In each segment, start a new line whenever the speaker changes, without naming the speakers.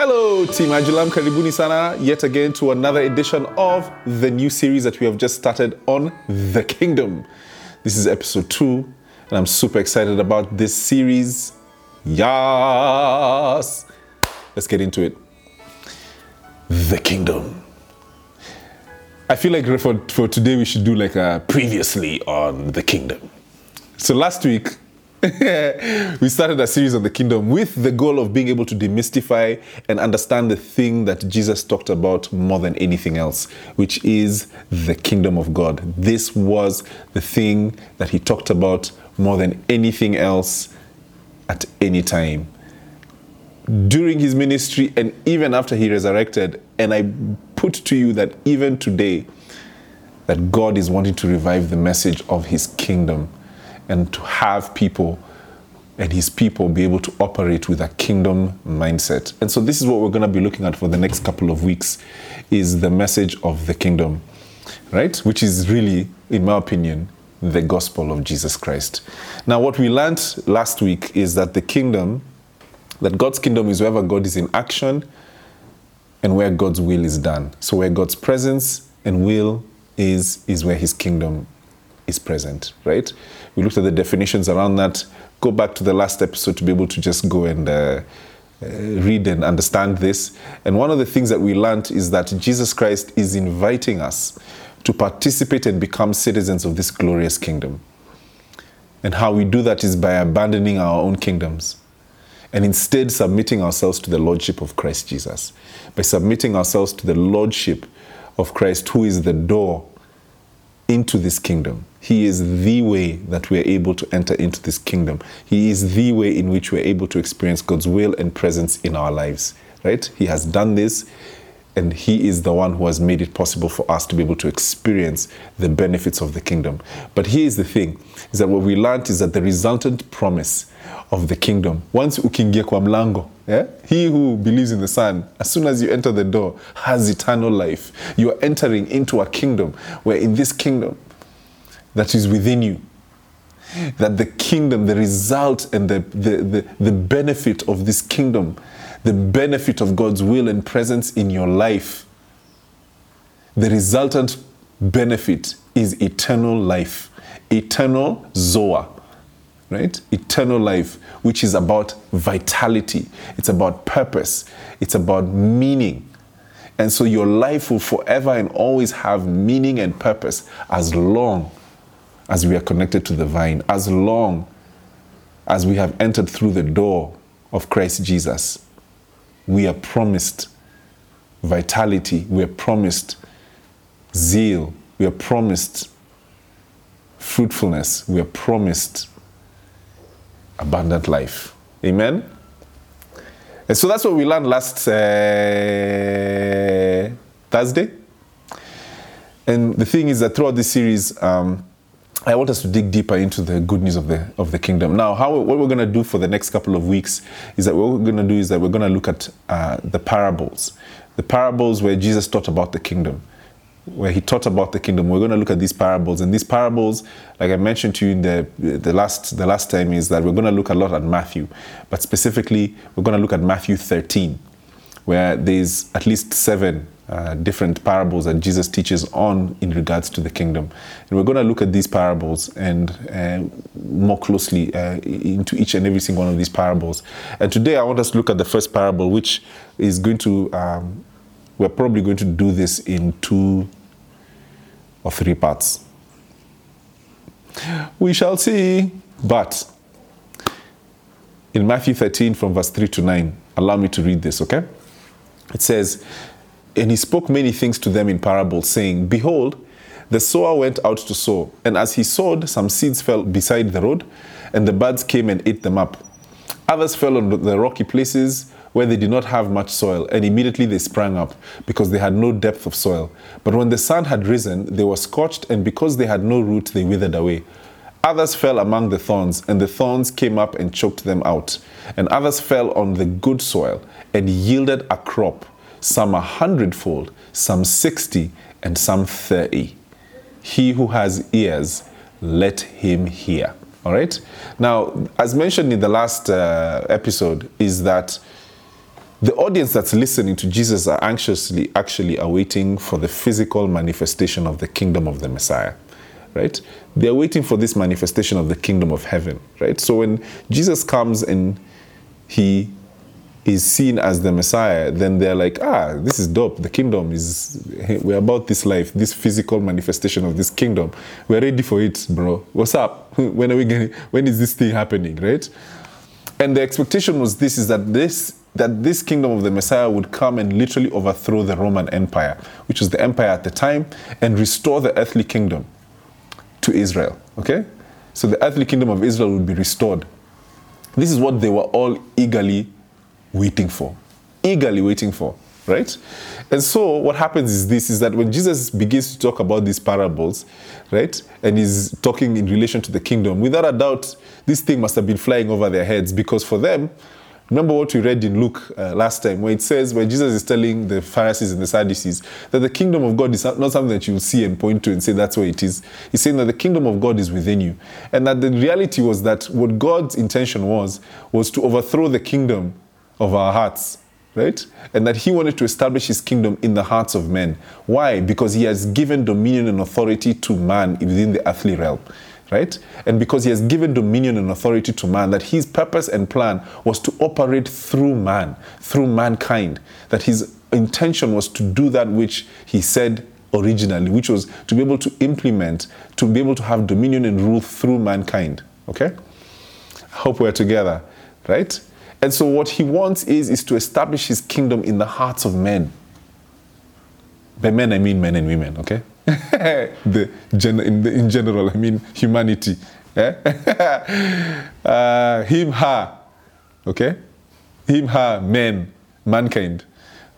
Hello, Team Ajulam Karibuni Sana, yet again to another edition of the new series that we have just started on the kingdom. This is episode two, and I'm super excited about this series. Yes! Let's get into it. The kingdom. I feel like for, for today we should do like a previously on the kingdom. So last week, we started a series on the kingdom with the goal of being able to demystify and understand the thing that Jesus talked about more than anything else, which is the kingdom of God. This was the thing that he talked about more than anything else at any time. During his ministry and even after he resurrected, and I put to you that even today, that God is wanting to revive the message of his kingdom and to have people and his people be able to operate with a kingdom mindset. And so this is what we're going to be looking at for the next couple of weeks is the message of the kingdom, right? Which is really in my opinion the gospel of Jesus Christ. Now what we learned last week is that the kingdom that God's kingdom is wherever God is in action and where God's will is done. So where God's presence and will is is where his kingdom is present, right? We looked at the definitions around that. Go back to the last episode to be able to just go and uh, uh, read and understand this. And one of the things that we learned is that Jesus Christ is inviting us to participate and become citizens of this glorious kingdom. And how we do that is by abandoning our own kingdoms and instead submitting ourselves to the lordship of Christ Jesus. By submitting ourselves to the lordship of Christ, who is the door into this kingdom. He is the way that we are able to enter into this kingdom. He is the way in which we're able to experience God's will and presence in our lives, right? He has done this, and He is the one who has made it possible for us to be able to experience the benefits of the kingdom. But here is the thing is that what we learned is that the resultant promise of the kingdom, once ukiingia kwa mlango, yeah? He who believes in the Son, as soon as you enter the door, has eternal life. You are entering into a kingdom where in this kingdom that is within you, that the kingdom, the result and the, the, the, the benefit of this kingdom, the benefit of God's will and presence in your life, the resultant benefit is eternal life, eternal Zoe right? Eternal life, which is about vitality, it's about purpose, it's about meaning. And so your life will forever and always have meaning and purpose as long as we are connected to the vine, as long as we have entered through the door of Christ Jesus. We are promised vitality, we are promised zeal, we are promised fruitfulness, we are promised abundant life. Amen? And so that's what we learned last uh, Thursday. And the thing is that throughout this series, um, I want us to dig deeper into the good news of the of the kingdom. Now, how what we're going to do for the next couple of weeks is that what we're going to do is that we're going to look at uh, the parables, the parables where Jesus taught about the kingdom where he taught about the kingdom. We're going to look at these parables, and these parables, like I mentioned to you in the the last the last time, is that we're going to look a lot at Matthew, but specifically we're going to look at Matthew 13, where there's at least seven uh, different parables that Jesus teaches on in regards to the kingdom, and we're going to look at these parables and uh, more closely uh, into each and every single one of these parables. And today I want us to look at the first parable, which is going to um, we're probably going to do this in two or three parts. We shall see. But in Matthew 13, from verse 3 to 9, allow me to read this, okay? It says, And he spoke many things to them in parables, saying, Behold, the sower went out to sow, and as he sowed, some seeds fell beside the road, and the birds came and ate them up. Others fell on the rocky places where they did not have much soil, and immediately they sprang up, because they had no depth of soil. But when the sun had risen, they were scorched, and because they had no root, they withered away. Others fell among the thorns, and the thorns came up and choked them out. And others fell on the good soil, and yielded a crop, some a hundredfold, some sixty, and some thirty. He who has ears, let him hear. All right? Now, as mentioned in the last uh, episode, is that the audience that's listening to Jesus are anxiously actually awaiting for the physical manifestation of the kingdom of the Messiah, right? They're waiting for this manifestation of the kingdom of heaven, right? So when Jesus comes and he is seen as the Messiah, then they're like, ah, this is dope. The kingdom is, we're about this life, this physical manifestation of this kingdom. We're ready for it, bro. What's up? When are we getting, when is this thing happening, right? And the expectation was this, is that this that this kingdom of the Messiah would come and literally overthrow the Roman Empire, which was the empire at the time, and restore the earthly kingdom to Israel. Okay? So the earthly kingdom of Israel would be restored. This is what they were all eagerly waiting for. Eagerly waiting for, right? And so what happens is this is that when Jesus begins to talk about these parables, right, and he's talking in relation to the kingdom, without a doubt, this thing must have been flying over their heads because for them, Remember what we read in Luke uh, last time, where it says, where Jesus is telling the Pharisees and the Sadducees that the kingdom of God is not something that you see and point to and say that's where it is. He's saying that the kingdom of God is within you. And that the reality was that what God's intention was, was to overthrow the kingdom of our hearts, right? And that He wanted to establish His kingdom in the hearts of men. Why? Because He has given dominion and authority to man within the earthly realm right? And because he has given dominion and authority to man, that his purpose and plan was to operate through man, through mankind. That his intention was to do that which he said originally, which was to be able to implement, to be able to have dominion and rule through mankind. Okay? I hope we're together, right? And so what he wants is, is to establish his kingdom in the hearts of men. By men, I mean men and women, okay? the, in, the, in general, I mean humanity. Eh? uh, him, her, okay? Him, her, men, mankind,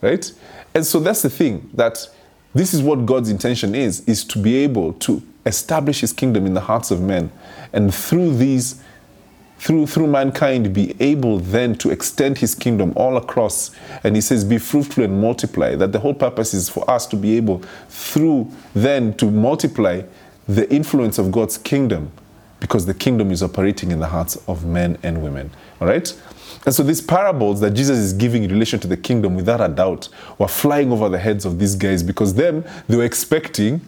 right? And so that's the thing that this is what God's intention is, is to be able to establish his kingdom in the hearts of men. And through these through, through mankind be able then to extend his kingdom all across. And he says, Be fruitful and multiply. That the whole purpose is for us to be able, through then, to multiply the influence of God's kingdom because the kingdom is operating in the hearts of men and women. All right? And so these parables that Jesus is giving in relation to the kingdom, without a doubt, were flying over the heads of these guys because them, they were expecting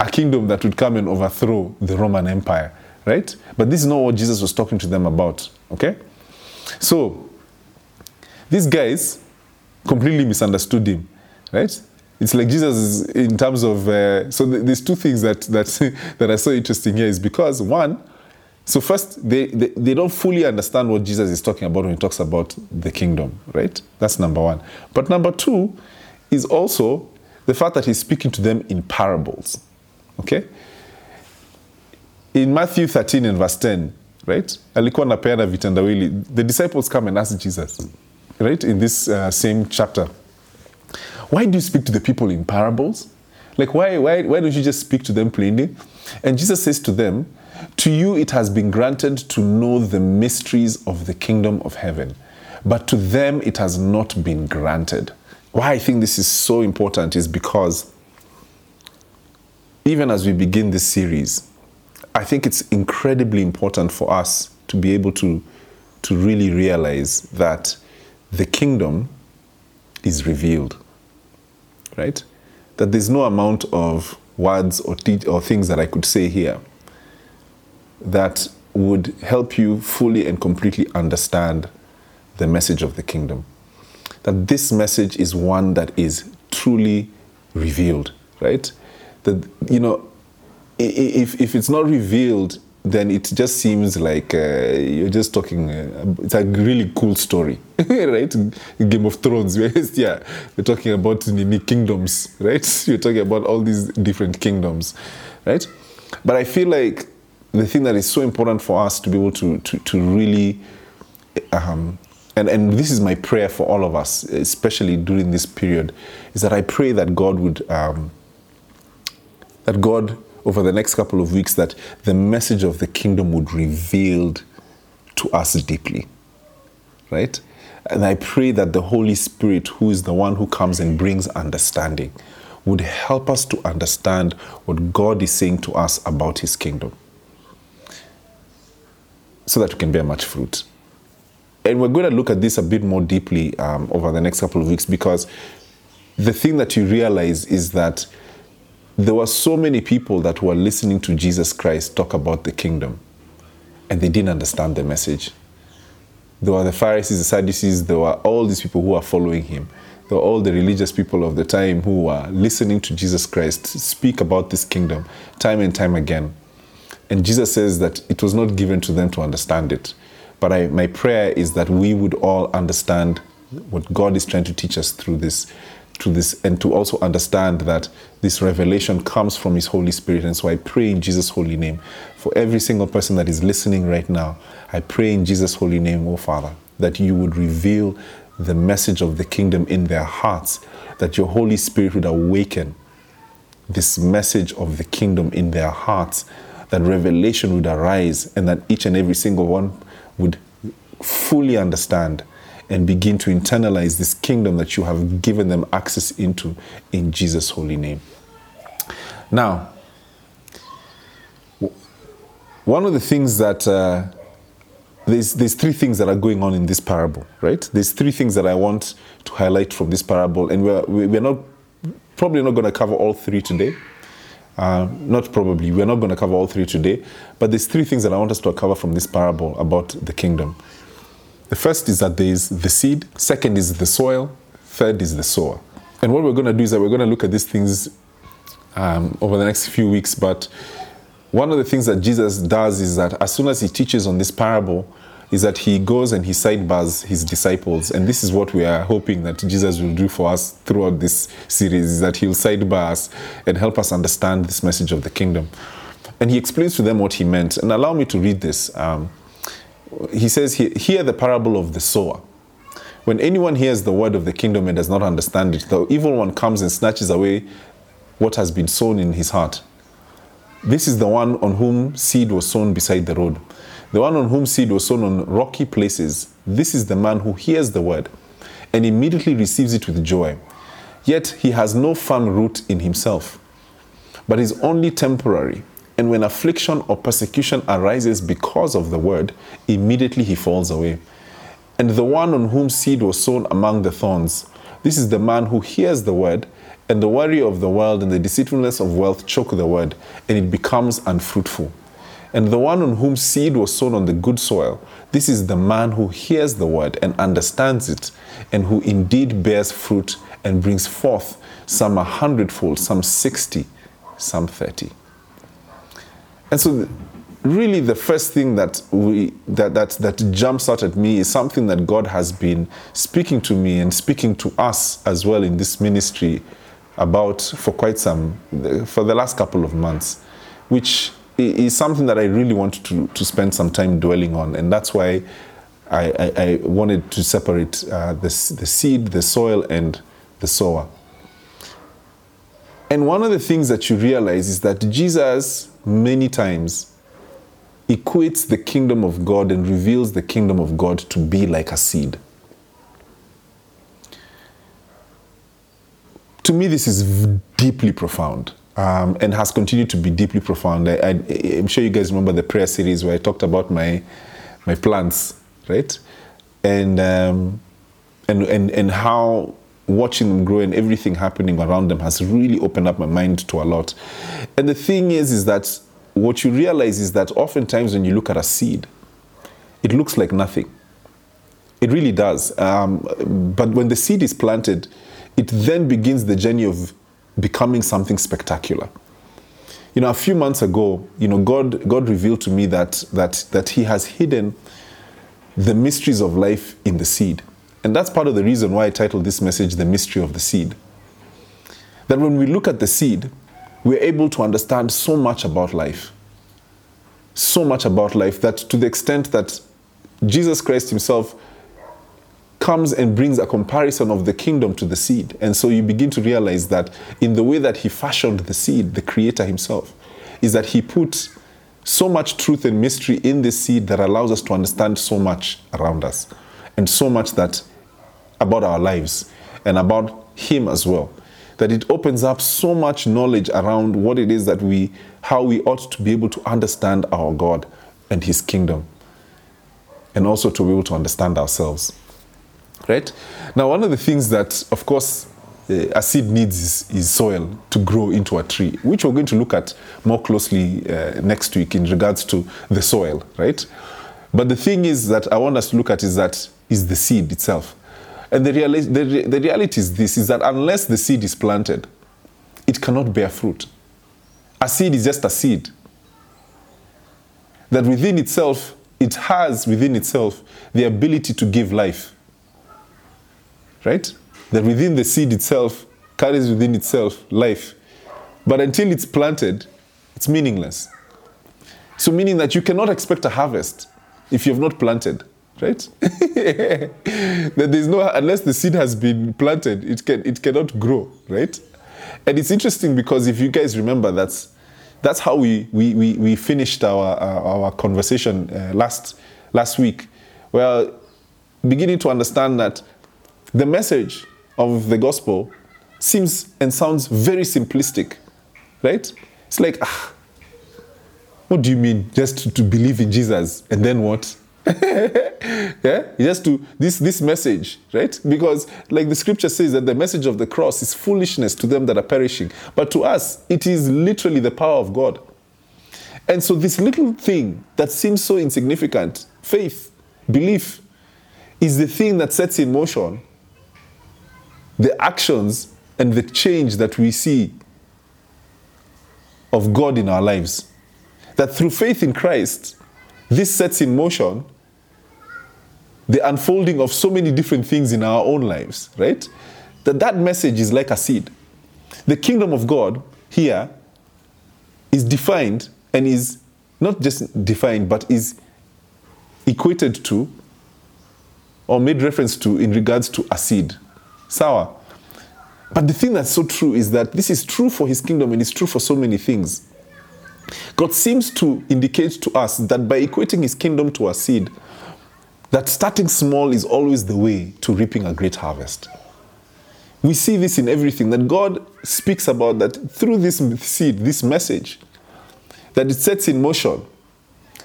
a kingdom that would come and overthrow the Roman Empire right? But this is not what Jesus was talking to them about, okay? So, these guys completely misunderstood him, right? It's like Jesus is in terms of, uh, so th- there's two things that, that, that are so interesting here is because one, so first, they, they, they don't fully understand what Jesus is talking about when he talks about the kingdom, right? That's number one. But number two is also the fact that he's speaking to them in parables, okay? In Matthew 13 and verse 10, right? Alikuwa napeana vitendawili. The disciples come and ask Jesus, right? In this uh, same chapter. Why do you speak to the people in parables? Like, why, why, why don't you just speak to them plainly? And Jesus says to them, To you it has been granted to know the mysteries of the kingdom of heaven, but to them it has not been granted. Why I think this is so important is because even as we begin this series, I think it's incredibly important for us to be able to, to really realize that the kingdom is revealed, right? That there's no amount of words or, te- or things that I could say here that would help you fully and completely understand the message of the kingdom. That this message is one that is truly revealed, right? That, you know, if, if it's not revealed, then it just seems like uh, you're just talking. Uh, it's a really cool story, right? Game of Thrones, yeah, we're talking about unique kingdoms, right? You're talking about all these different kingdoms, right? But I feel like the thing that is so important for us to be able to to, to really, um, and and this is my prayer for all of us, especially during this period, is that I pray that God would, um, that God over the next couple of weeks that the message of the kingdom would revealed to us deeply. Right? And I pray that the Holy Spirit, who is the one who comes and brings understanding, would help us to understand what God is saying to us about His kingdom so that we can bear much fruit. and we're going to look at this a bit more deeply um, over the next couple of weeks because the thing that you realize is that there were so many people that were listening to Jesus Christ talk about the kingdom and they didn't understand the message. There were the Pharisees, the Sadducees, there were all these people who were following him. There were all the religious people of the time who were listening to Jesus Christ speak about this kingdom time and time again. And Jesus says that it was not given to them to understand it. But I, my prayer is that we would all understand what God is trying to teach us through this to this and to also understand that this revelation comes from his holy spirit and so i pray in jesus holy name for every single person that is listening right now i pray in jesus holy name oh father that you would reveal the message of the kingdom in their hearts that your holy spirit would awaken this message of the kingdom in their hearts that revelation would arise and that each and every single one would fully understand and begin to internalize this kingdom that you have given them access into in Jesus' holy name. Now, one of the things that uh, there's, there's three things that are going on in this parable, right? There's three things that I want to highlight from this parable, and we're, we're not probably not going to cover all three today. Uh, not probably, we're not going to cover all three today, but there's three things that I want us to cover from this parable about the kingdom. The first is that there is the seed, second is the soil, third is the sower. And what we're going to do is that we're going to look at these things um, over the next few weeks. But one of the things that Jesus does is that as soon as he teaches on this parable, is that he goes and he sidebars his disciples. And this is what we are hoping that Jesus will do for us throughout this series, is that he'll sidebar us and help us understand this message of the kingdom. And he explains to them what he meant. And allow me to read this. Um, he says, Hear the parable of the sower. When anyone hears the word of the kingdom and does not understand it, the evil one comes and snatches away what has been sown in his heart. This is the one on whom seed was sown beside the road. The one on whom seed was sown on rocky places. This is the man who hears the word and immediately receives it with joy. Yet he has no firm root in himself, but is only temporary. And when affliction or persecution arises because of the word, immediately he falls away. And the one on whom seed was sown among the thorns, this is the man who hears the word, and the worry of the world and the deceitfulness of wealth choke the word, and it becomes unfruitful. And the one on whom seed was sown on the good soil, this is the man who hears the word and understands it, and who indeed bears fruit and brings forth some a hundredfold, some sixty, some thirty. And so, really, the first thing that we that that that jumps out at me is something that God has been speaking to me and speaking to us as well in this ministry about for quite some for the last couple of months, which is something that I really want to to spend some time dwelling on, and that's why. I, I, I wanted to separate uh, the, the seed, the soil, and the sower. And one of the things that you realize is that Jesus many times equates the kingdom of God and reveals the kingdom of God to be like a seed. To me, this is deeply profound um, and has continued to be deeply profound. I, am sure you guys remember the prayer series where I talked about my, my plants, right? And, um, and, and, and how watching them grow and everything happening around them has really opened up my mind to a lot. And the thing is, is that what you realize is that oftentimes when you look at a seed, it looks like nothing. It really does. Um, but when the seed is planted, it then begins the journey of becoming something spectacular. You know, a few months ago, you know, God, God revealed to me that, that, that He has hidden the mysteries of life in the seed. And that's part of the reason why I titled this message The Mystery of the Seed. That when we look at the seed, we're able to understand so much about life. So much about life that to the extent that Jesus Christ Himself comes and brings a comparison of the kingdom to the seed. And so you begin to realize that in the way that He fashioned the seed, the Creator Himself, is that He put so much truth and mystery in this seed that allows us to understand so much around us and so much that about our lives and about Him as well. That it opens up so much knowledge around what it is that we, how we ought to be able to understand our God and His kingdom. and also to be able to understand ourselves. Right? Now, one of the things that, of course, uh, a seed needs is, is, soil to grow into a tree, which we're going to look at more closely uh, next week in regards to the soil, right? But the thing is that I want us to look at is that is the seed itself. And the, reali- the, the reality is this is that unless the seed is planted, it cannot bear fruit. A seed is just a seed. That within itself, it has within itself the ability to give life. Right? That within the seed itself carries within itself life. But until it's planted, it's meaningless. So, meaning that you cannot expect a harvest if you have not planted, right? that there's no, unless the seed has been planted, it, can, it cannot grow, right? And it's interesting because if you guys remember, that's, that's how we, we, we, we finished our, our, our conversation uh, last, last week. Well, beginning to understand that the message of the gospel seems and sounds very simplistic, right? It's like, ah, what do you mean? Just to, to believe in Jesus and then what? yeah? Just to this this message right? Because like the scripture says that the message of the cross is foolishness to them that are perishing. But to us it is literally the power of god. And so this little thing that seems so insignificant faith belief is the thing that sets in motion the actions and the change that we see of god in our lives that through faith in christ this sets in motion the unfolding of so many different things in our own lives, right? That that message is like a seed. The kingdom of God here is defined and is not just defined, but is equated to or made reference to in regards to a seed. Sour. But the thing that's so true is that this is true for his kingdom and it's true for so many things. God seems to indicate to us that by equating his kingdom to a seed, that starting small is always the way to reaping a great harvest. We see this in everything that God speaks about that through this seed, this message, that it sets in motion,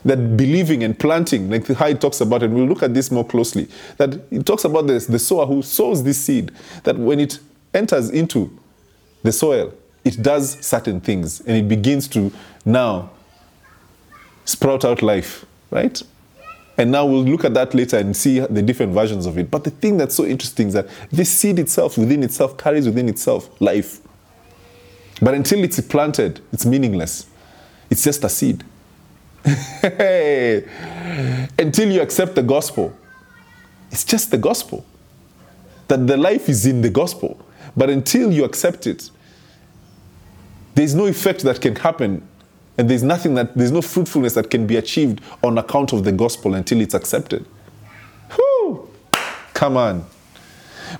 that believing and planting, like how it talks about it, we'll look at this more closely, that it talks about this, the sower who sows this seed, that when it enters into the soil, it does certain things and it begins to now sprout out life, right? And now we'll look at that later and see the different versions of it. But the thing that's so interesting is that this seed itself, within itself, carries within itself life. But until it's planted, it's meaningless. It's just a seed. Until you accept the gospel, it's just the gospel. That the life is in the gospel. But until you accept it, there's no effect that can happen and there's nothing that, there's no fruitfulness that can be achieved on account of the gospel until it's accepted. Whew! Come on.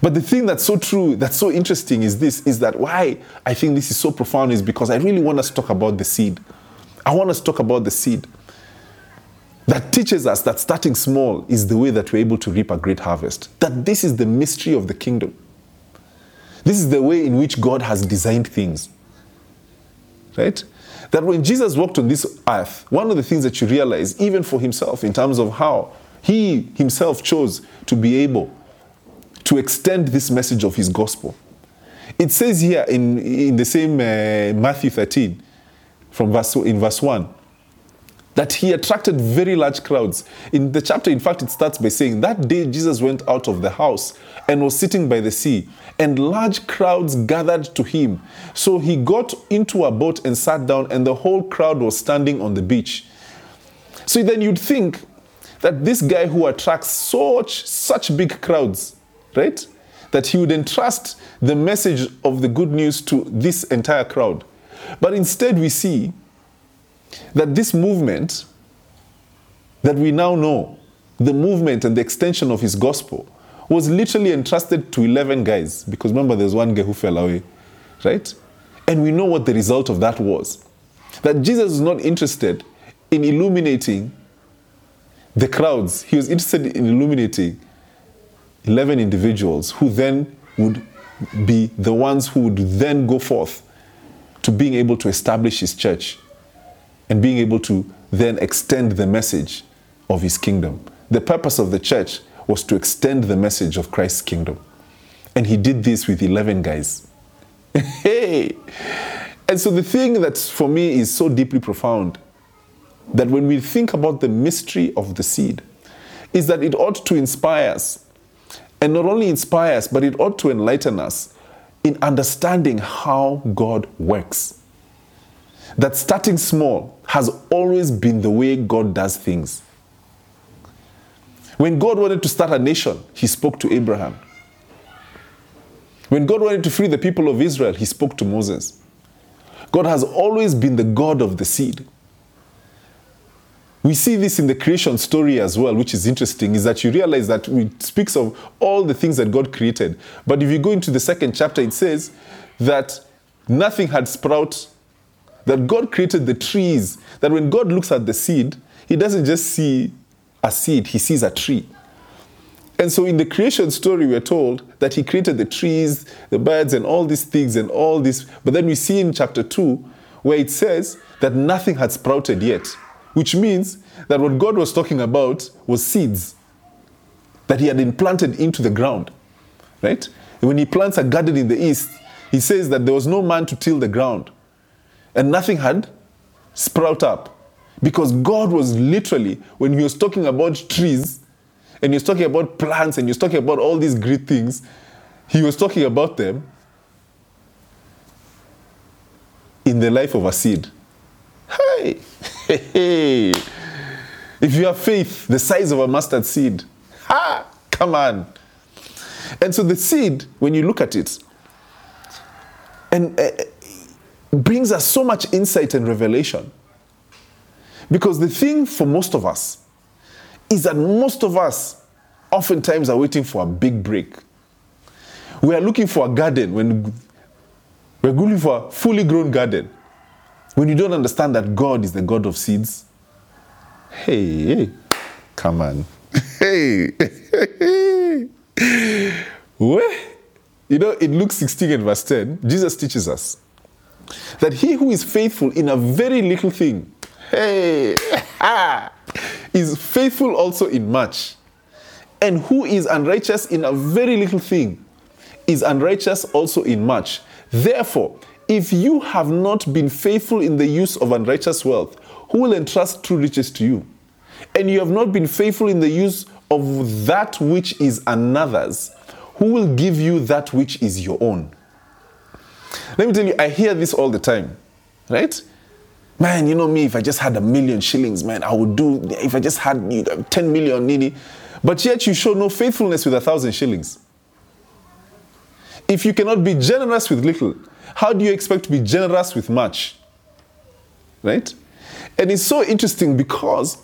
But the thing that's so true, that's so interesting is this, is that why I think this is so profound is because I really want us to talk about the seed. I want us to talk about the seed that teaches us that starting small is the way that we're able to reap a great harvest. That this is the mystery of the kingdom. This is the way in which God has designed things. Right? that when Jesus walked on this earth, one of the things that you realize, even for himself, in terms of how he himself chose to be able to extend this message of his gospel. It says here in, in the same uh, Matthew 13, from verse, in verse 1, that he attracted very large crowds. In the chapter, in fact, it starts by saying, That day Jesus went out of the house and was sitting by the sea, and large crowds gathered to him. So he got into a boat and sat down, and the whole crowd was standing on the beach. So then you'd think that this guy who attracts such, such big crowds, right? That he would entrust the message of the good news to this entire crowd. But instead, we see that this movement that we now know, the movement and the extension of his gospel, was literally entrusted to 11 guys. Because remember, there's one guy who fell away, right? And we know what the result of that was. That Jesus was not interested in illuminating the crowds, he was interested in illuminating 11 individuals who then would be the ones who would then go forth to being able to establish his church and being able to then extend the message of his kingdom the purpose of the church was to extend the message of Christ's kingdom. And he did this with 11 guys. hey! And so the thing that for me is so deeply profound that when we think about the mystery of the seed, is that it ought to inspire us. And not only inspire us, but it ought to enlighten us in understanding how God works. That starting small has always been the way God does things. When God wanted to start a nation, he spoke to Abraham. When God wanted to free the people of Israel, he spoke to Moses. God has always been the God of the seed. We see this in the creation story as well, which is interesting, is that you realize that it speaks of all the things that God created. But if you go into the second chapter, it says that nothing had sprout, that God created the trees, that when God looks at the seed, he doesn't just see a seed, he sees a tree. And so in the creation story, we're told that he created the trees, the birds, and all these things and all this. But then we see in chapter 2 where it says that nothing had sprouted yet, which means that what God was talking about was seeds that he had implanted into the ground, right? And when he plants a garden in the east, he says that there was no man to till the ground and nothing had sprout up because God was literally, when he was talking about trees, and He was talking about plants and He was talking about all these great things, he was talking about them in the life of a seed. Hey, if you have faith the size of a mustard seed, ha, come on. And so the seed, when you look at it, and uh, brings us so much insight and revelation. Because the thing for most of us is that most of us oftentimes are waiting for a big break. We are looking for a garden when we're looking for a fully grown garden. When you don't understand that God is the God of seeds, hey, hey come on. hey, well, you know, in Luke 16 and verse 10, Jesus teaches us that he who is faithful in a very little thing, hey, ah, is faithful also in much. And who is unrighteous in a very little thing is unrighteous also in much. Therefore, if you have not been faithful in the use of unrighteous wealth, who will entrust true riches to you? And you have not been faithful in the use of that which is another's, who will give you that which is your own? Let me tell you, I hear this all the time, right? Man, you know me, if I just had a million shillings, man, I would do, if I just had you know, 10 million, nini. But yet you show no faithfulness with a thousand shillings. If you cannot be generous with little, how do you expect to be generous with much? Right? And it's so interesting because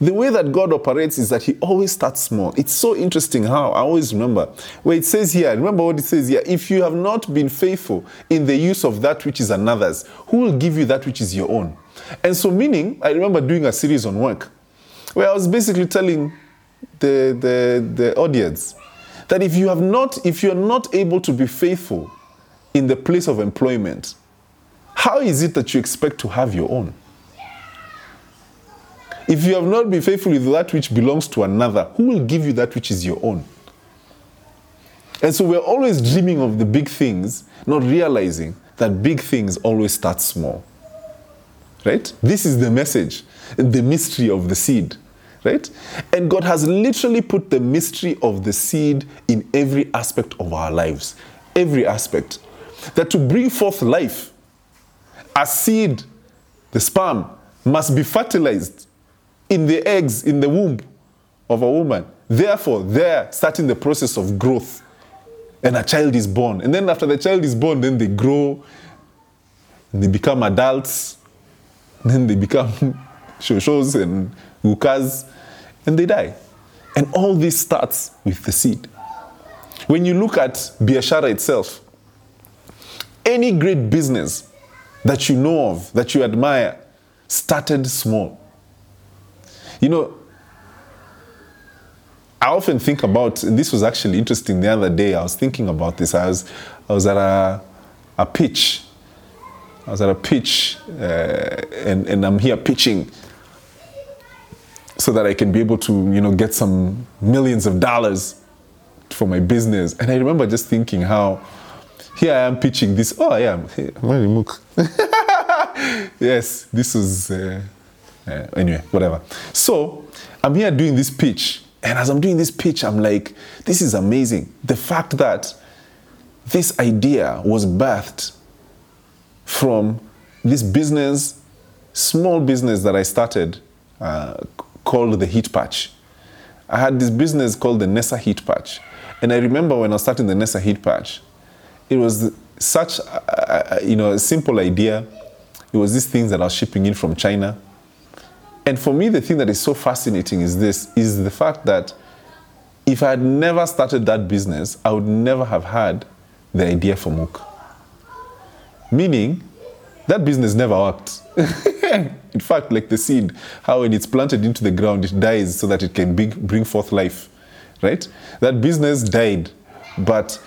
the way that God operates is that He always starts small. It's so interesting how I always remember where it says here, remember what it says here if you have not been faithful in the use of that which is another's, who will give you that which is your own? And so, meaning, I remember doing a series on work where I was basically telling the, the, the audience that if you have not, if you're not able to be faithful in the place of employment, how is it that you expect to have your own? If you have not been faithful with that which belongs to another, who will give you that which is your own? And so we're always dreaming of the big things, not realizing that big things always start small. Right? This is the message, the mystery of the seed. Right? And God has literally put the mystery of the seed in every aspect of our lives. Every aspect. That to bring forth life, a seed, the sperm, must be fertilized in the eggs in the womb of a woman. Therefore, they're starting the process of growth. And a child is born. And then after the child is born, then they grow, they become adults, then they become shoshos and wukas, and they die. And all this starts with the seed. When you look at Biashara itself, any great business that you know of, that you admire, started small. You know, I often think about, this was actually interesting the other day, I was thinking about this. I was, I was at a, a pitch. I was at a pitch, uh, and, and I'm here pitching so that I can be able to, you know, get some millions of dollars for my business. And I remember just thinking how here I am pitching this. Oh, I am. Hey, yes, this was Uh, uh, anyway, whatever. So I'm here doing this pitch. And as I'm doing this pitch, I'm like, this is amazing. The fact that this idea was birthed from this business, small business that I started uh, called the Heat Patch. I had this business called the Nessa Heat Patch. And I remember when I was starting the Nessa Heat Patch, it was such a, you know, a simple idea. It was these things that I was shipping in from China. And for me, the thing that is so fascinating is this, is the fact that if I had never started that business, I would never have had the idea for Mook. Meaning, that business never worked. In fact, like the seed, how when it's planted into the ground, it dies so that it can bring forth life, right? That business died, but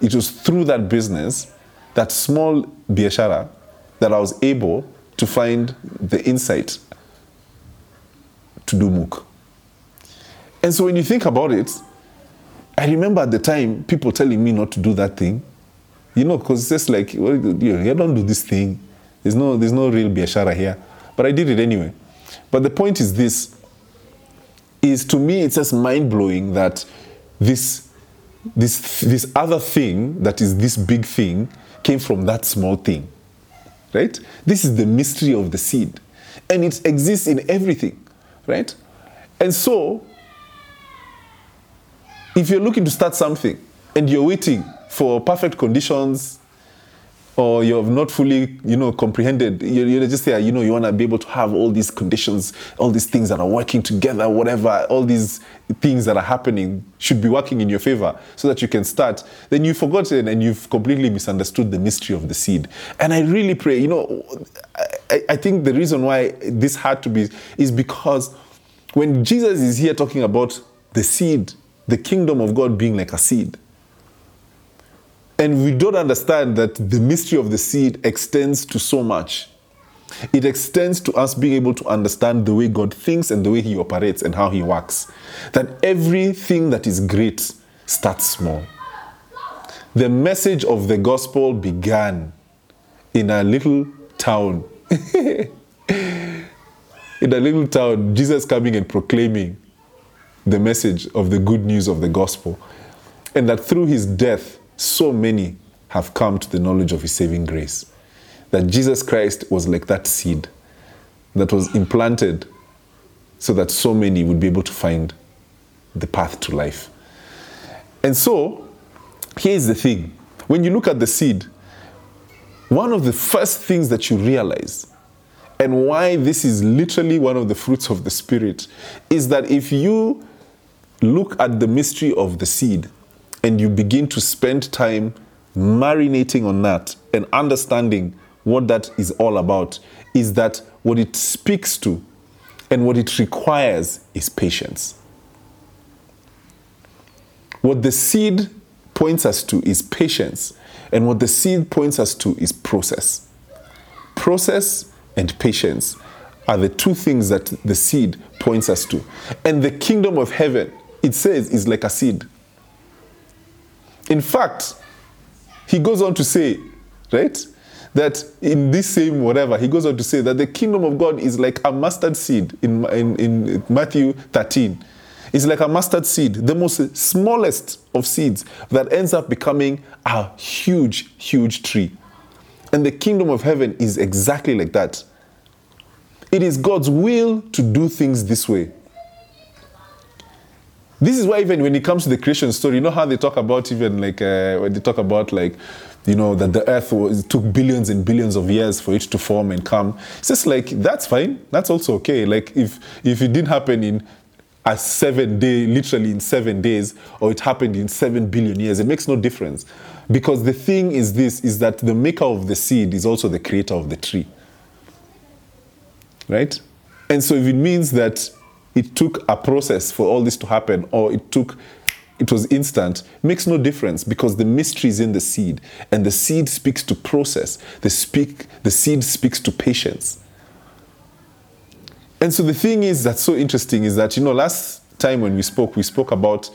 it was through that business, that small biashara, that I was able to find the insight to do Mook. And so when you think about it, I remember at the time people telling me not to do that thing. You know, because it's just like, well, you don't do this thing. There's no, there's no real biashara here. But I did it anyway. But the point is this, is to me it's just mind-blowing that this, this, this other thing that is this big thing came from that small thing. Right? This is the mystery of the seed. And it exists in everything. Right? And so, if you're looking to start something and you're waiting for perfect conditions or you have not fully, you know, comprehended, you're, you're just there, you know, you want to be able to have all these conditions, all these things that are working together, whatever, all these things that are happening should be working in your favor so that you can start. Then you've forgotten and you've completely misunderstood the mystery of the seed. And I really pray, you know, I, think the reason why this had to be is because when Jesus is here talking about the seed, the kingdom of God being like a seed, and we don't understand that the mystery of the seed extends to so much. It extends to us being able to understand the way God thinks and the way He operates and how He works. That everything that is great starts small. The message of the gospel began in a little town. in a little town, Jesus coming and proclaiming the message of the good news of the gospel. And that through His death, so many have come to the knowledge of his saving grace. That Jesus Christ was like that seed that was implanted so that so many would be able to find the path to life. And so, here's the thing when you look at the seed, one of the first things that you realize, and why this is literally one of the fruits of the Spirit, is that if you look at the mystery of the seed, and you begin to spend time marinating on that and understanding what that is all about, is that what it speaks to and what it requires is patience. What the seed points us to is patience, and what the seed points us to is process. Process and patience are the two things that the seed points us to. And the kingdom of heaven, it says, is like a seed. In fact, he goes on to say, right, that in this same whatever, he goes on to say that the kingdom of God is like a mustard seed in, in, in Matthew 13. It's like a mustard seed, the most smallest of seeds that ends up becoming a huge, huge tree. And the kingdom of heaven is exactly like that. It is God's will to do things this way. This is why even when it comes to the creation story, you know how they talk about even like uh, when they talk about like you know that the earth was, took billions and billions of years for it to form and come. It's just like that's fine. That's also okay. Like if if it didn't happen in a seven day, literally in seven days, or it happened in seven billion years, it makes no difference. Because the thing is this is that the maker of the seed is also the creator of the tree. Right? And so if it means that it took a process for all this to happen, or it took it was instant makes no difference because the mystery is in the seed and the seed speaks to process the speak the seed speaks to patience And so the thing is that's so interesting is that, you know, last time when we spoke, we spoke about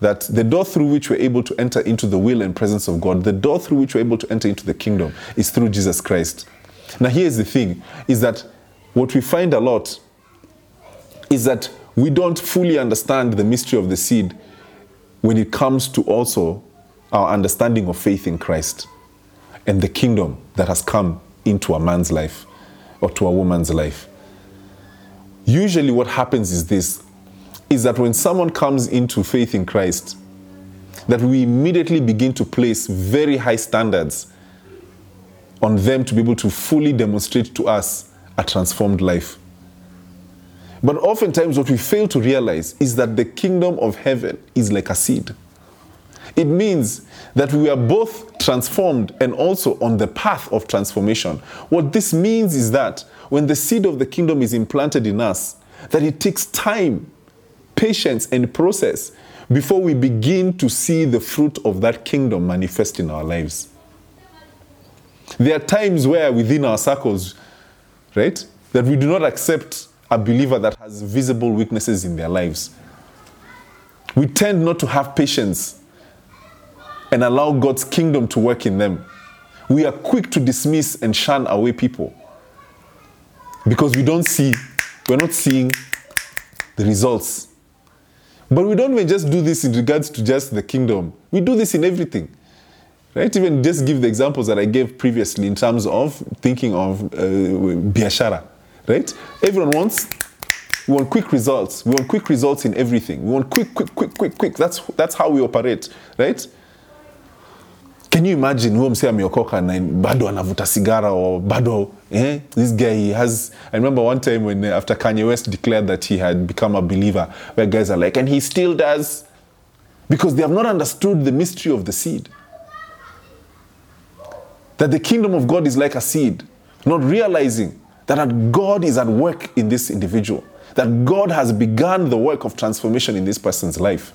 that the door through which we're able to enter into the will and presence of God, the door through which we're able to enter into the kingdom is through Jesus Christ. Now, here's the thing is that what we find a lot is that we don't fully understand the mystery of the seed when it comes to also our understanding of faith in Christ and the kingdom that has come into a man's life or to a woman's life. Usually, what happens is this is that when someone comes into faith in Christ, that we immediately begin to place very high standards on them to be able to fully demonstrate to us a transformed life. But oftentimes, what we fail to realize is that the kingdom of heaven is like a seed. It means that we are both transformed and also on the path of transformation. What this means is that when the seed of the kingdom is implanted in us, that it takes time, patience, and process before we begin to see the fruit of that kingdom manifest in our lives. There are times where within our circles, right, that we do not accept a believer that has visible weaknesses in their lives. We tend not to have patience and allow God's kingdom to work in them. We are quick to dismiss and shun away people because we don't see, we're not seeing the results. But we don't even just do this in regards to just the kingdom, we do this in everything. Right? Even just give the examples that I gave previously in terms of thinking of uh, biashara right? Everyone wants we want quick results. We want quick results in everything. We want quick, quick, quick, quick, quick. That's that's how we operate, right? Can you imagine huyo msee ameokoka na bado anavuta sigara or bado eh? This guy he has. I remember one time when uh, after Kanye West declared that he had become a believer, where guys are like, and he still does, because they have not understood the mystery of the seed. That the kingdom of God is like a seed, not realizing that God is at work in this individual, that God has begun the work of transformation in this person's life.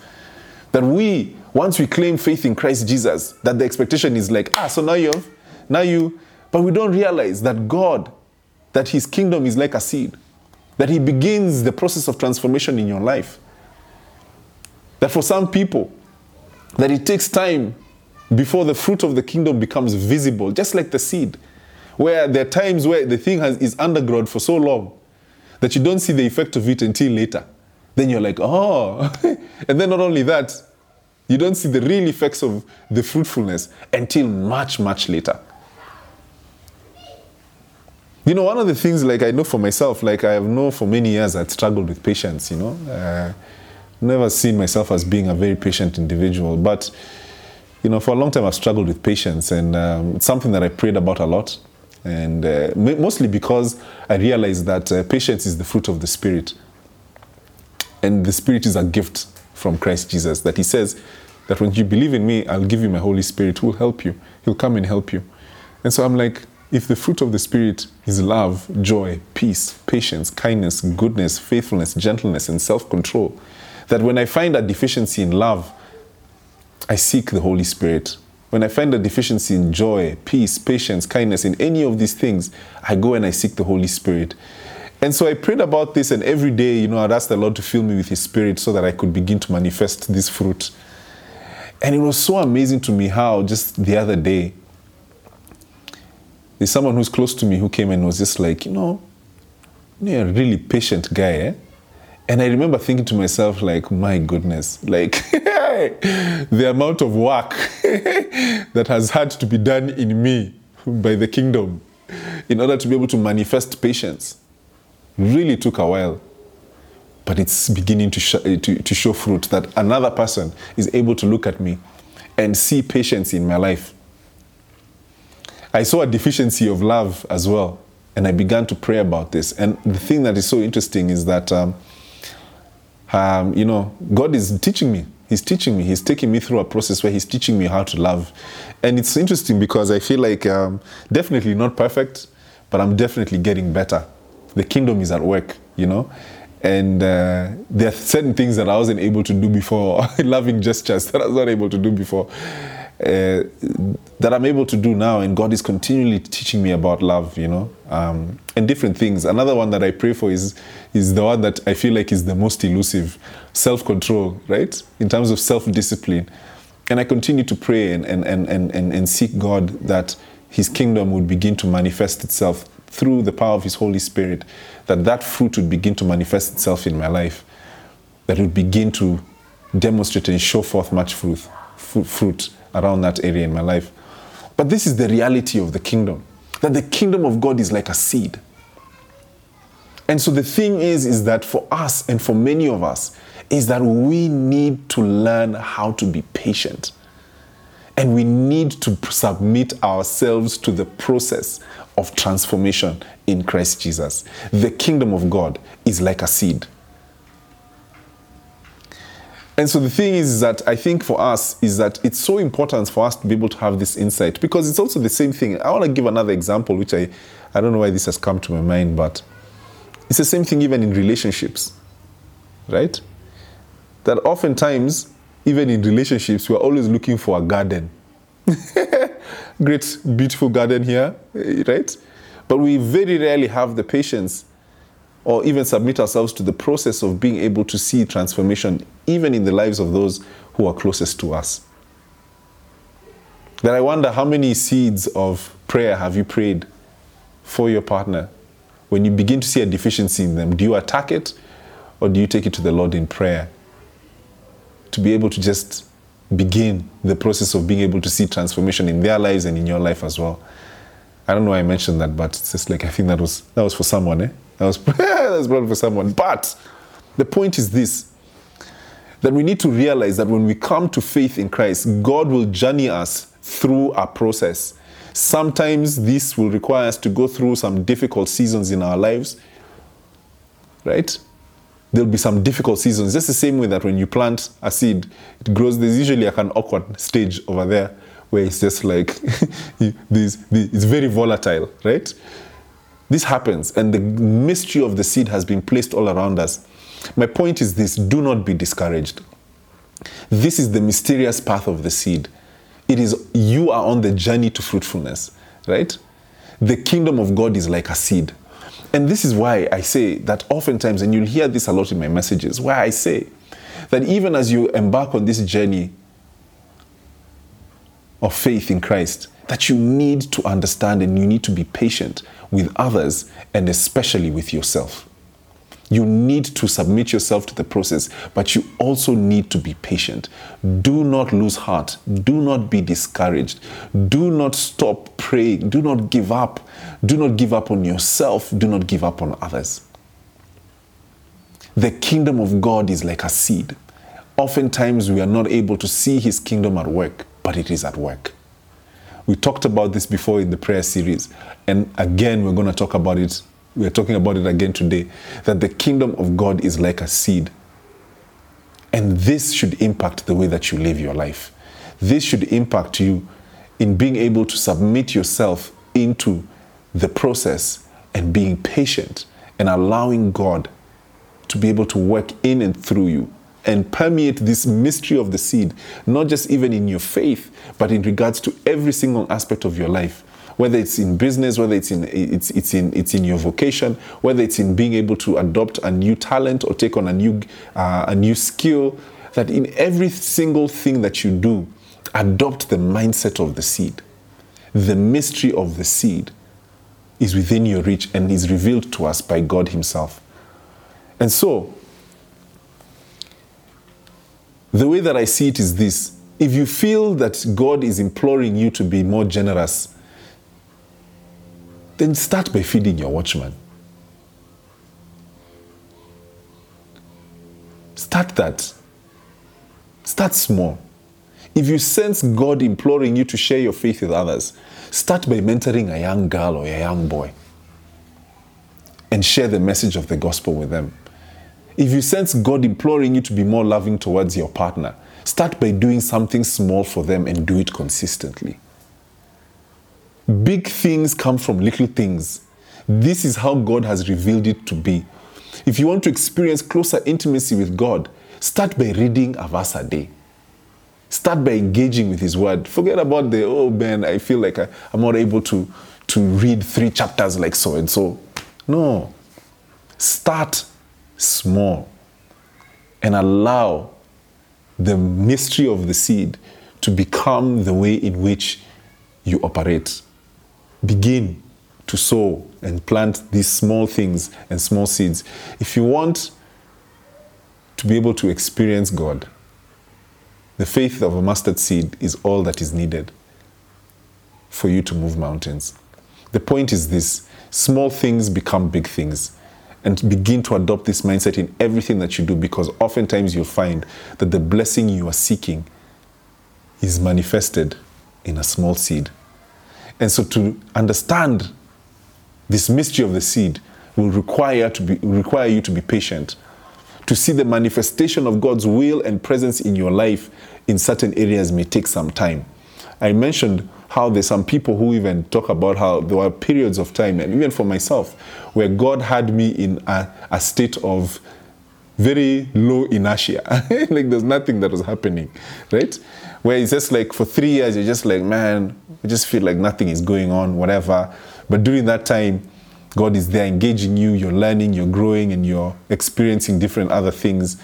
That we, once we claim faith in Christ Jesus, that the expectation is like, ah, so now you have, now you, but we don't realize that God, that His kingdom is like a seed, that He begins the process of transformation in your life. That for some people, that it takes time before the fruit of the kingdom becomes visible, just like the seed where there are times where the thing has, is underground for so long that you don't see the effect of it until later. Then you're like, oh. and then not only that, you don't see the real effects of the fruitfulness until much, much later. You know, one of the things, like I know for myself, like I have known for many years, I'd struggled with patience, you know. Uh, never seen myself as being a very patient individual, but, you know, for a long time I've struggled with patience, and um, it's something that I prayed about a lot and uh, mostly because I realized that uh, patience is the fruit of the Spirit. And the Spirit is a gift from Christ Jesus. That He says that when you believe in me, I'll give you my Holy Spirit who will help you. He'll come and help you. And so I'm like, if the fruit of the Spirit is love, joy, peace, patience, kindness, goodness, faithfulness, gentleness, and self control, that when I find a deficiency in love, I seek the Holy Spirit when I find a deficiency in joy, peace, patience, kindness, in any of these things, I go and I seek the Holy Spirit. And so I prayed about this, and every day, you know, I'd ask the Lord to fill me with His Spirit so that I could begin to manifest this fruit. And it was so amazing to me how just the other day, there's someone who's close to me who came and was just like, you know, you're a really patient guy, eh? And I remember thinking to myself, like, my goodness, like the amount of work that has had to be done in me by the kingdom in order to be able to manifest patience really took a while. But it's beginning to, sh- to, to show fruit that another person is able to look at me and see patience in my life. I saw a deficiency of love as well, and I began to pray about this. And the thing that is so interesting is that. Um, um, you know, God is teaching me. He's teaching me. He's taking me through a process where He's teaching me how to love. And it's interesting because I feel like um, definitely not perfect, but I'm definitely getting better. The kingdom is at work, you know? And uh, there are certain things that I wasn't able to do before, loving gestures that I was not able to do before. uh, that I'm able to do now, and God is continually teaching me about love, you know, um, and different things. Another one that I pray for is is the one that I feel like is the most elusive, self-control, right? In terms of self-discipline, and I continue to pray and and and and, and seek God that His kingdom would begin to manifest itself through the power of His Holy Spirit, that that fruit would begin to manifest itself in my life, that it would begin to demonstrate and show forth much fruit, fruit around that area in my life. But this is the reality of the kingdom that the kingdom of God is like a seed. And so the thing is, is that for us and for many of us, is that we need to learn how to be patient. And we need to submit ourselves to the process of transformation in Christ Jesus. The kingdom of God is like a seed. And so the thing is that I think for us is that it's so important for us to be able to have this insight because it's also the same thing. I want to give another example, which I, I don't know why this has come to my mind, but it's the same thing even in relationships, right? That oftentimes, even in relationships, we're always looking for a garden. Great, beautiful garden here, eh, right? But we very rarely have the patience or even submit ourselves to the process of being able to see transformation, even in the lives of those who are closest to us. That I wonder how many seeds of prayer have you prayed for your partner? When you begin to see a deficiency in them, do you attack it or do you take it to the Lord in prayer? To be able to just begin the process of being able to see transformation in their lives and in your life as well. I don't know why I mentioned that, but it's just like I think that was that was for someone, eh? That was, that was brought for someone. But the point is this that we need to realize that when we come to faith in Christ, God will journey us through a process. Sometimes this will require us to go through some difficult seasons in our lives, right? There'll be some difficult seasons. Just the same way that when you plant a seed, it grows. There's usually like an awkward stage over there where it's just like this, it's very volatile, right? This happens, and the mystery of the seed has been placed all around us. My point is this do not be discouraged. This is the mysterious path of the seed. It is you are on the journey to fruitfulness, right? The kingdom of God is like a seed. And this is why I say that oftentimes, and you'll hear this a lot in my messages, why I say that even as you embark on this journey of faith in Christ, that you need to understand and you need to be patient with others and especially with yourself. You need to submit yourself to the process, but you also need to be patient. Do not lose heart. Do not be discouraged. Do not stop praying. Do not give up. Do not give up on yourself. Do not give up on others. The kingdom of God is like a seed. Oftentimes, we are not able to see his kingdom at work, but it is at work. We talked about this before in the prayer series. And again, we're going to talk about it. We're talking about it again today that the kingdom of God is like a seed. And this should impact the way that you live your life. This should impact you in being able to submit yourself into the process and being patient and allowing God to be able to work in and through you and permeate this mystery of the seed, not just even in your faith, but in regards to every single aspect of your life. Whether it's in business, whether it's in it's it's in it's in your vocation, whether it's in being able to adopt a new talent or take on a new uh, a new skill, that in every single thing that you do, adopt the mindset of the seed. The mystery of the seed is within your reach and is revealed to us by God Himself. And so, the way that I see it is this if you feel that God is imploring you to be more generous, then start by feeding your watchman. Start that. Start small. If you sense God imploring you to share your faith with others, start by mentoring a young girl or a young boy and share the message of the gospel with them. If you sense God imploring you to be more loving towards your partner, start by doing something small for them and do it consistently. Big things come from little things. This is how God has revealed it to be. If you want to experience closer intimacy with God, start by reading a verse a day. Start by engaging with His Word. Forget about the, oh man, I feel like I, I'm not able to, to read three chapters like so and so. No. Start small and allow the mystery of the seed to become the way in which you operate. Begin to sow and plant these small things and small seeds. If you want to be able to experience God, the faith of a mustard seed is all that is needed for you to move mountains. The point is this small things become big things. And begin to adopt this mindset in everything that you do because oftentimes you'll find that the blessing you are seeking is manifested in a small seed. And so to understand this mystery of the seed will require, to be, require you to be patient to see the manifestation of God's will and presence in your life in certain areas may take some time. I mentioned how there's some people who even talk about how there were periods of time, and even for myself, where God had me in a, a state of very low inertia. like there's nothing that was happening, right? Where it's just like for three years, you're just like, man, I just feel like nothing is going on, whatever. But during that time, God is there engaging you, you're learning, you're growing, and you're experiencing different other things.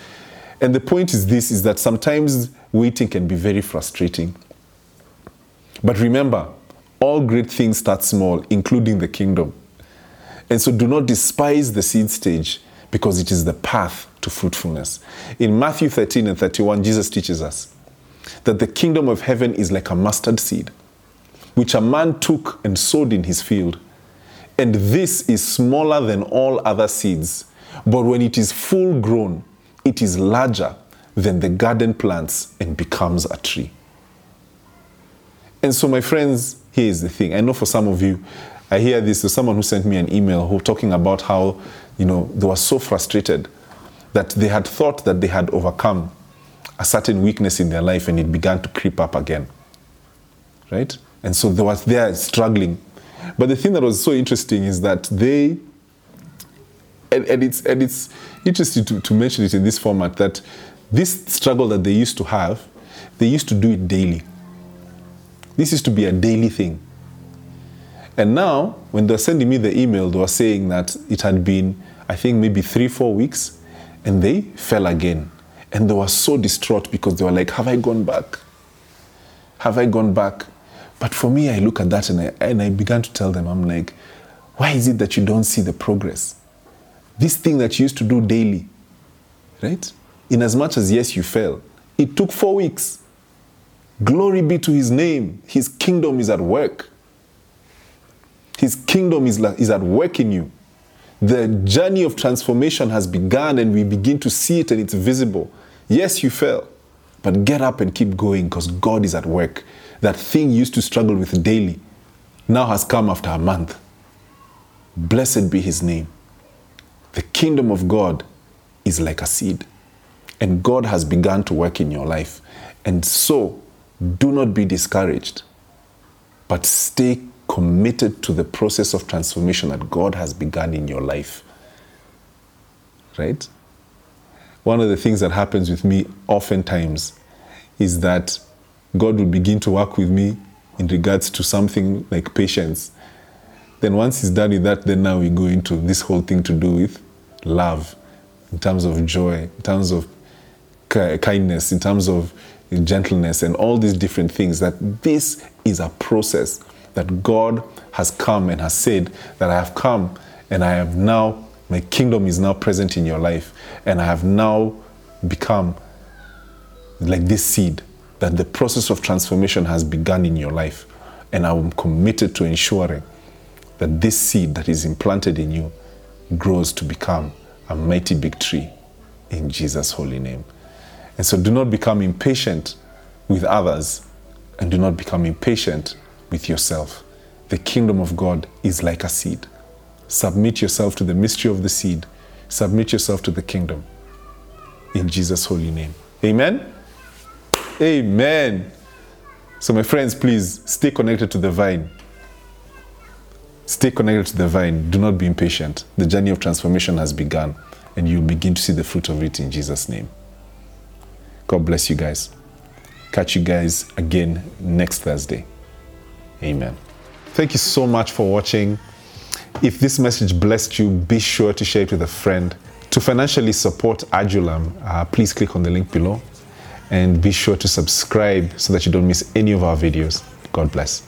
And the point is this is that sometimes waiting can be very frustrating. But remember, all great things start small, including the kingdom. And so do not despise the seed stage because it is the path to fruitfulness. In Matthew 13 and 31, Jesus teaches us that the kingdom of heaven is like a mustard seed, which a man took and sowed in his field. And this is smaller than all other seeds. But when it is full grown, it is larger than the garden plants and becomes a tree. And so, my friends, here is the thing. I know for some of you, I hear this. Someone who sent me an email who talking about how, you know, they were so frustrated that they had thought that they had overcome a certain weakness in their life and it began to creep up again. Right? And so they were there struggling but the thing that was so interesting is that they, and, and it's and it's interesting to, to mention it in this format that this struggle that they used to have, they used to do it daily. This used to be a daily thing. And now, when they were sending me the email, they were saying that it had been, I think, maybe three, four weeks, and they fell again. And they were so distraught because they were like, Have I gone back? Have I gone back? But for me, I look at that and I, and I began to tell them, I'm like, why is it that you don't see the progress? This thing that you used to do daily, right? In as much as, yes, you fell, it took four weeks. Glory be to his name. His kingdom is at work. His kingdom is, is at work in you. The journey of transformation has begun and we begin to see it and it's visible. Yes, you fell, but get up and keep going because God is at work that thing you used to struggle with daily now has come after a month. Blessed be his name. The kingdom of God is like a seed, and God has begun to work in your life. And so, do not be discouraged, but stay committed to the process of transformation that God has begun in your life. Right? One of the things that happens with me oftentimes is that God will begin to work with me in regards to something like patience. Then once He's done with that, then now we go into this whole thing to do with love, in terms of joy, in terms of kindness, in terms of gentleness, and all these different things. That this is a process that God has come and has said that I have come and I have now, my kingdom is now present in your life, and I have now become like this seed that the process of transformation has begun in your life. And I'm committed to ensuring that this seed that is implanted in you grows to become a mighty big tree in Jesus' holy name. And so do not become impatient with others and do not become impatient with yourself. The kingdom of God is like a seed. Submit yourself to the mystery of the seed, submit yourself to the kingdom in Jesus' holy name. Amen. Amen. So, my friends, please stay connected to the vine. Stay connected to the vine. Do not be impatient. The journey of transformation has begun, and you'll begin to see the fruit of it in Jesus' name. God bless you guys. Catch you guys again next Thursday. Amen. Thank you so much for watching. If this message blessed you, be sure to share it with a friend. To financially support Adulam, uh, please click on the link below and be sure to subscribe so that you don't miss any of our videos. God bless.